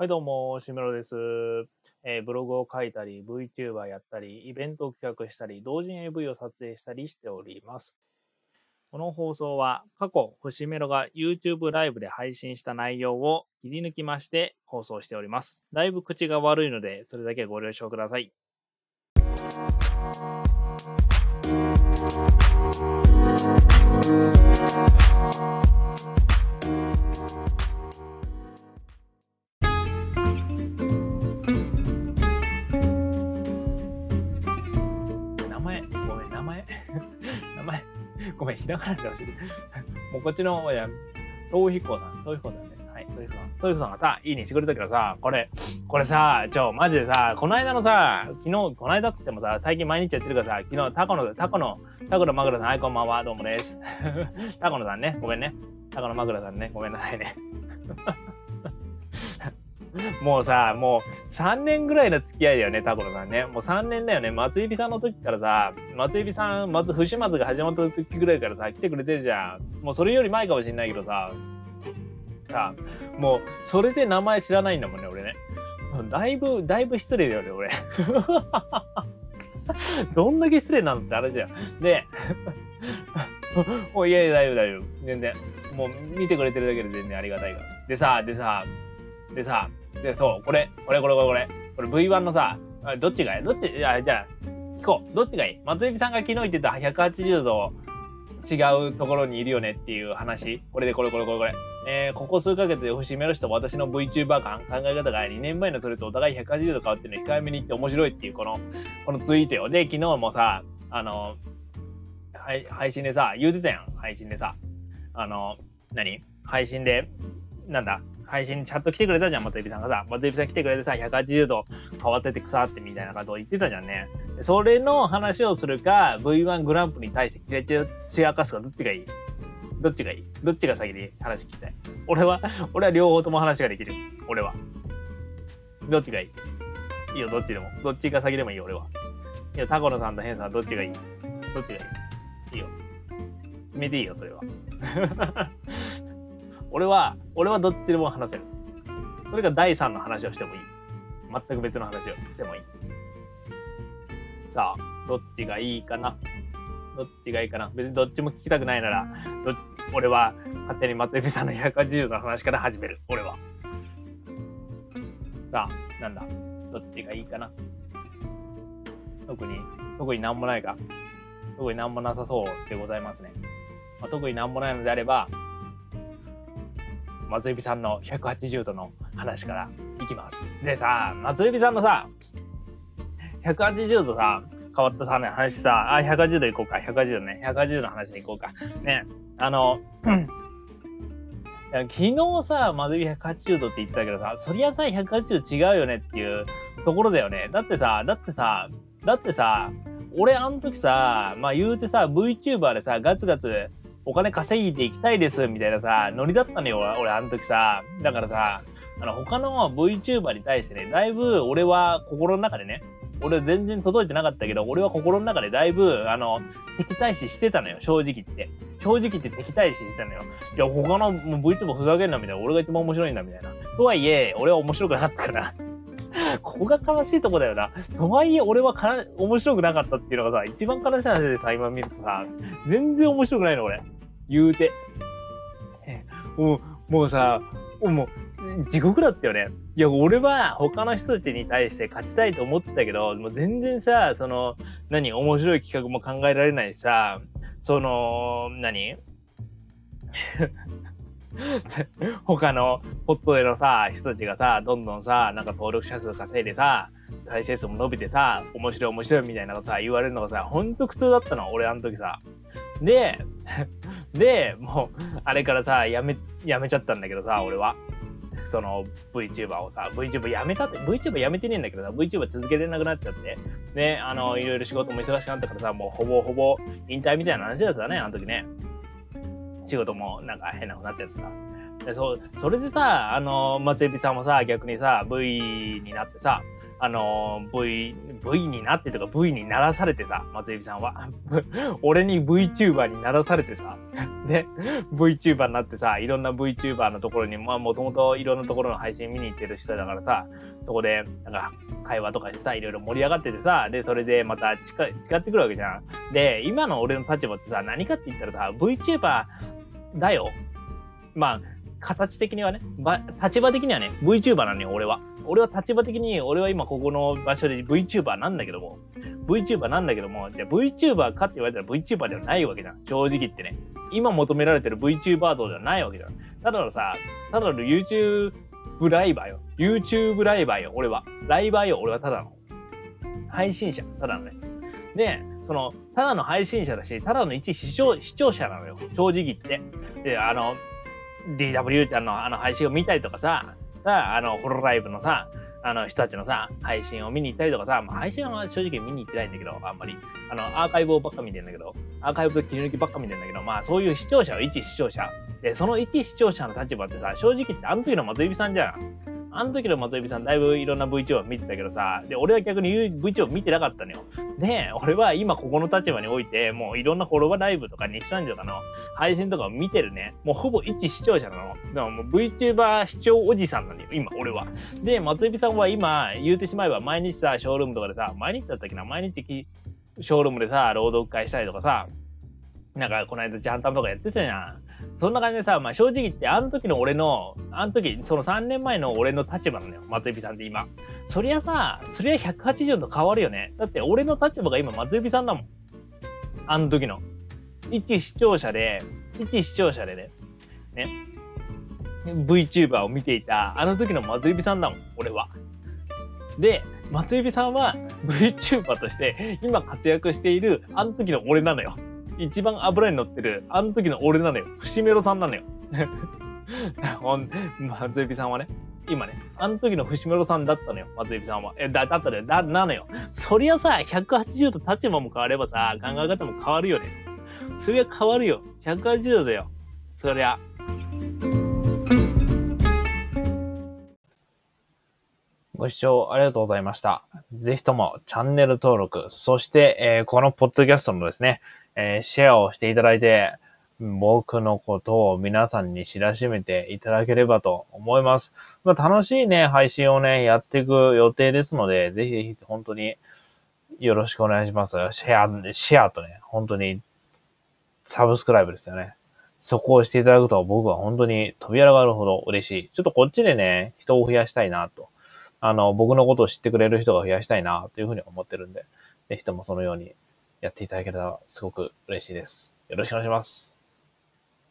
はい、どうも、しめろです。えーブログを書いたり、VTuber やったり、イベントを企画したり、同人 AV を撮影したりしております。この放送は、過去、星メロが YouTube ライブで配信した内容を切り抜きまして放送しております。だいぶ口が悪いので、それだけご了承ください。めん、ひらがなで教えて。もうこっちの、いや、東彦さん、東彦さんね。はい、東彦さん。東彦さんがさ、いいねしてくれたけどさ、これ、これさ、ちょ、マジでさ、この間のさ、昨日、この間っつってもさ、最近毎日やってるからさ、昨日、タコの、タコの、タコのマグロさん、はい、こんばんは、どうもです。タコのさんね、ごめんね。タコのマグロさんね、ごめんなさいね。もうさ、もう3年ぐらいの付き合いだよね、タコのさんね。もう3年だよね。松指さんの時からさ、松指さん、まず、不始末が始まった時ぐらいからさ、来てくれてるじゃん。もうそれより前かもしんないけどさ、さ、もう、それで名前知らないんだもんね、俺ね。だいぶ、だいぶ失礼だよね、俺。どんだけ失礼なのって話じゃん。で、もういやいや、大丈夫、大丈夫。全然。もう見てくれてるだけで全然ありがたいから。でさ、でさ、でさ、で、そう、これ、これ、これ、これ、これ、これ V1 のさ、どっちがいい？どっち、いや、じゃあ、聞こう。どっちがいい？松井さんが昨日言ってた180度違うところにいるよねっていう話。これで、これ、これ、これ、これ。えー、ここ数ヶ月で節目の人と私の VTuber 感、考え方が2年前のそれとお互い180度変わってるの控えめに言って面白いっていうこの、このツイートよ。で、昨日もさ、あの、配配信でさ、言うてたやん。配信でさ。あの、何？配信で、なんだ？配信にチャット来てくれたじゃん、松井さんがさ。松井さん来てくれてさ、180度変わってて腐ってみたいなことを言ってたじゃんね。それの話をするか、V1 グランプに対してキレチ散らかすか、どっちがいい？どっちがいい？どっちが先で話聞きたい？俺は、俺は両方とも話ができる。俺は。どっちがいい？いいよ、どっちでも。どっちが先でもいいよ、俺は。いや、タコノさんとヘンさんはどっちがいい？どっちがいい？いいよ。決めていいよ、それは。俺は、俺はどっちでも話せる。それが第三の話をしてもいい。全く別の話をしてもいい。さあ、どっちがいいかな？どっちがいいかな？別にどっちも聞きたくないなら、ど俺は勝手に松井さんの180の話から始める。俺は。さあ、なんだ？どっちがいいかな？特に、特になんもないか？特になんもなさそうでございますね。まあ、特になんもないのであれば、松指さんの180度の話からいきます。でさ、松指さんのさ、180度さ、変わったさ、ね、話さ、あ、180度いこうか、180度ね、180度の話でいこうか。ね、あの、昨日さ、松指180度って言ってたけどさ、そりゃさ、180度違うよねっていうところだよね。だってさ、だってさ、だってさ、俺あの時さ、まあ言うてさ、VTuber でさ、ガツガツお金稼いでいきたいです、みたいなさ、ノリだったのよ、俺、あの時さ。だからさ、あの、他の VTuber に対してね、だいぶ俺は心の中でね、俺全然届いてなかったけど、俺は心の中でだいぶ、あの、敵対視してたのよ、正直言って。正直言って敵対視してたのよ。いや、他の VTuber ふざけんな、みたいな。俺が一番面白いんだ、みたいな。とはいえ、俺は面白くなかったから。ここが悲しいとこだよな。とはいえ、俺はかな面白くなかったっていうのがさ、一番悲しい話でさ、今見るとさ、全然面白くないの、俺。言うて。もう、もうさ、もう、地獄だったよね。いや、俺は他の人たちに対して勝ちたいと思ってたけど、もう全然さ、その、何、面白い企画も考えられないしさ、その、何？他のポットでのさ、人たちがさ、どんどんさ、なんか登録者数稼いでさ、再生数も伸びてさ、面白い面白いみたいなのさ、言われるのがさ、ほんと苦痛だったの、俺あの時さ。で、で、もう、あれからさ、やめ、やめちゃったんだけどさ、俺は。その VTuber をさ、VTuber やめたって、VTuber やめてねえんだけどさ、VTuber 続けてなくなっちゃって、ね、あの、いろいろ仕事も忙しくなったからさ、もうほぼほぼ引退みたいな話だったね、あの時ね。仕事もなんか変なことなっちゃってさ。でそそれでさ、あの、松井さんもさ、逆にさ、V になってさ、あの、V、V になってとか V にならされてさ、松井さんは。俺に VTuber にならされてさ、で、VTuber になってさ、いろんな VTuber のところに、まあもともといろんなところの配信見に行ってる人だからさ、そこで、なんか、会話とかしてさ、いろいろ盛り上がっててさ、で、それでまた違ってくるわけじゃん。で、今の俺の立場ってさ、何かって言ったらさ、VTuber だよ。まあ、形的にはね、立場的にはね、VTuber なのよ、俺は。俺は立場的に、俺は今ここの場所で VTuber なんだけども、VTuber なんだけども、じゃあ VTuber かって言われたら VTuber ではないわけじゃん。正直言ってね。今求められてる VTuber 度ではないわけじゃん。ただのさ、ただの YouTube ライバーよ。YouTube ライバーよ、俺は。ライバーよ、俺はただの。配信者、ただのね。で、その、ただの配信者だし、ただの一視聴視聴者なのよ。正直言って。で、あの、DW ってあの、あの配信を見たりとかさ、さ、あの、ホロライブのさ、あの人たちのさ、配信を見に行ったりとかさ、まあ、配信は正直見に行ってないんだけど、あんまり。あの、アーカイブをばっか見てんだけど、アーカイブと切り抜きばっか見てんだけど、まあそういう視聴者は一視聴者。で、その一視聴者の立場ってさ、正直言ってあの時の松井さんじゃん。あの時の松井さん、だいぶいろんな VTuber 見てたけどさ、で、俺は逆に VTuber 見てなかったのよ。で、俺は今ここの立場において、もういろんなフォロワーライブとか日産とかの配信とかを見てるね。もうほぼ一視聴者なの。でももう VTuber 視聴おじさんなのよ、今、俺は。で、松井さんは今、言うてしまえば毎日さ、ショールームとかでさ、毎日だったっけな、毎日ショールームでさ、朗読会したりとかさ、なんかこの間ジャンタンとかやってたじゃん。そんな感じでさ、まあ正直言って、あの時の俺の、あの時、その3年前の俺の立場なのよ。松指さんって今。そりゃさ、そりゃ180度変わるよね。だって俺の立場が今松指さんだもん。あの時の。一視聴者で、一視聴者でね、ね、VTuber を見ていた、あの時の松指さんだもん、俺は。で、松指さんは VTuber として今活躍しているあの時の俺なのよ。一番油に乗ってる、あの時の俺なのよ。節メロさんなのよ。ほん、松井さんはね。今ね、あの時の節メロさんだったのよ、松井さんは。え、だ、だったね、だ、なのよ。そりゃさ、180度立場も変わればさ、考え方も変わるよね。そりゃ変わるよ。180度だよ。そりゃ。ご視聴ありがとうございました。ぜひともチャンネル登録、そして、えー、このポッドキャストのですね、えー、シェアをしていただいて、僕のことを皆さんに知らしめていただければと思います。まあ、楽しいね、配信をね、やっていく予定ですので、ぜひぜひ本当によろしくお願いします。シェア、シェアとね、本当にサブスクライブですよね。そこをしていただくと僕は本当に飛び上がるほど嬉しい。ちょっとこっちでね、人を増やしたいなと。あの、僕のことを知ってくれる人が増やしたいなというふうに思ってるんで、ぜひともそのようにやっていただけたらすごく嬉しいです。よろしくお願いします。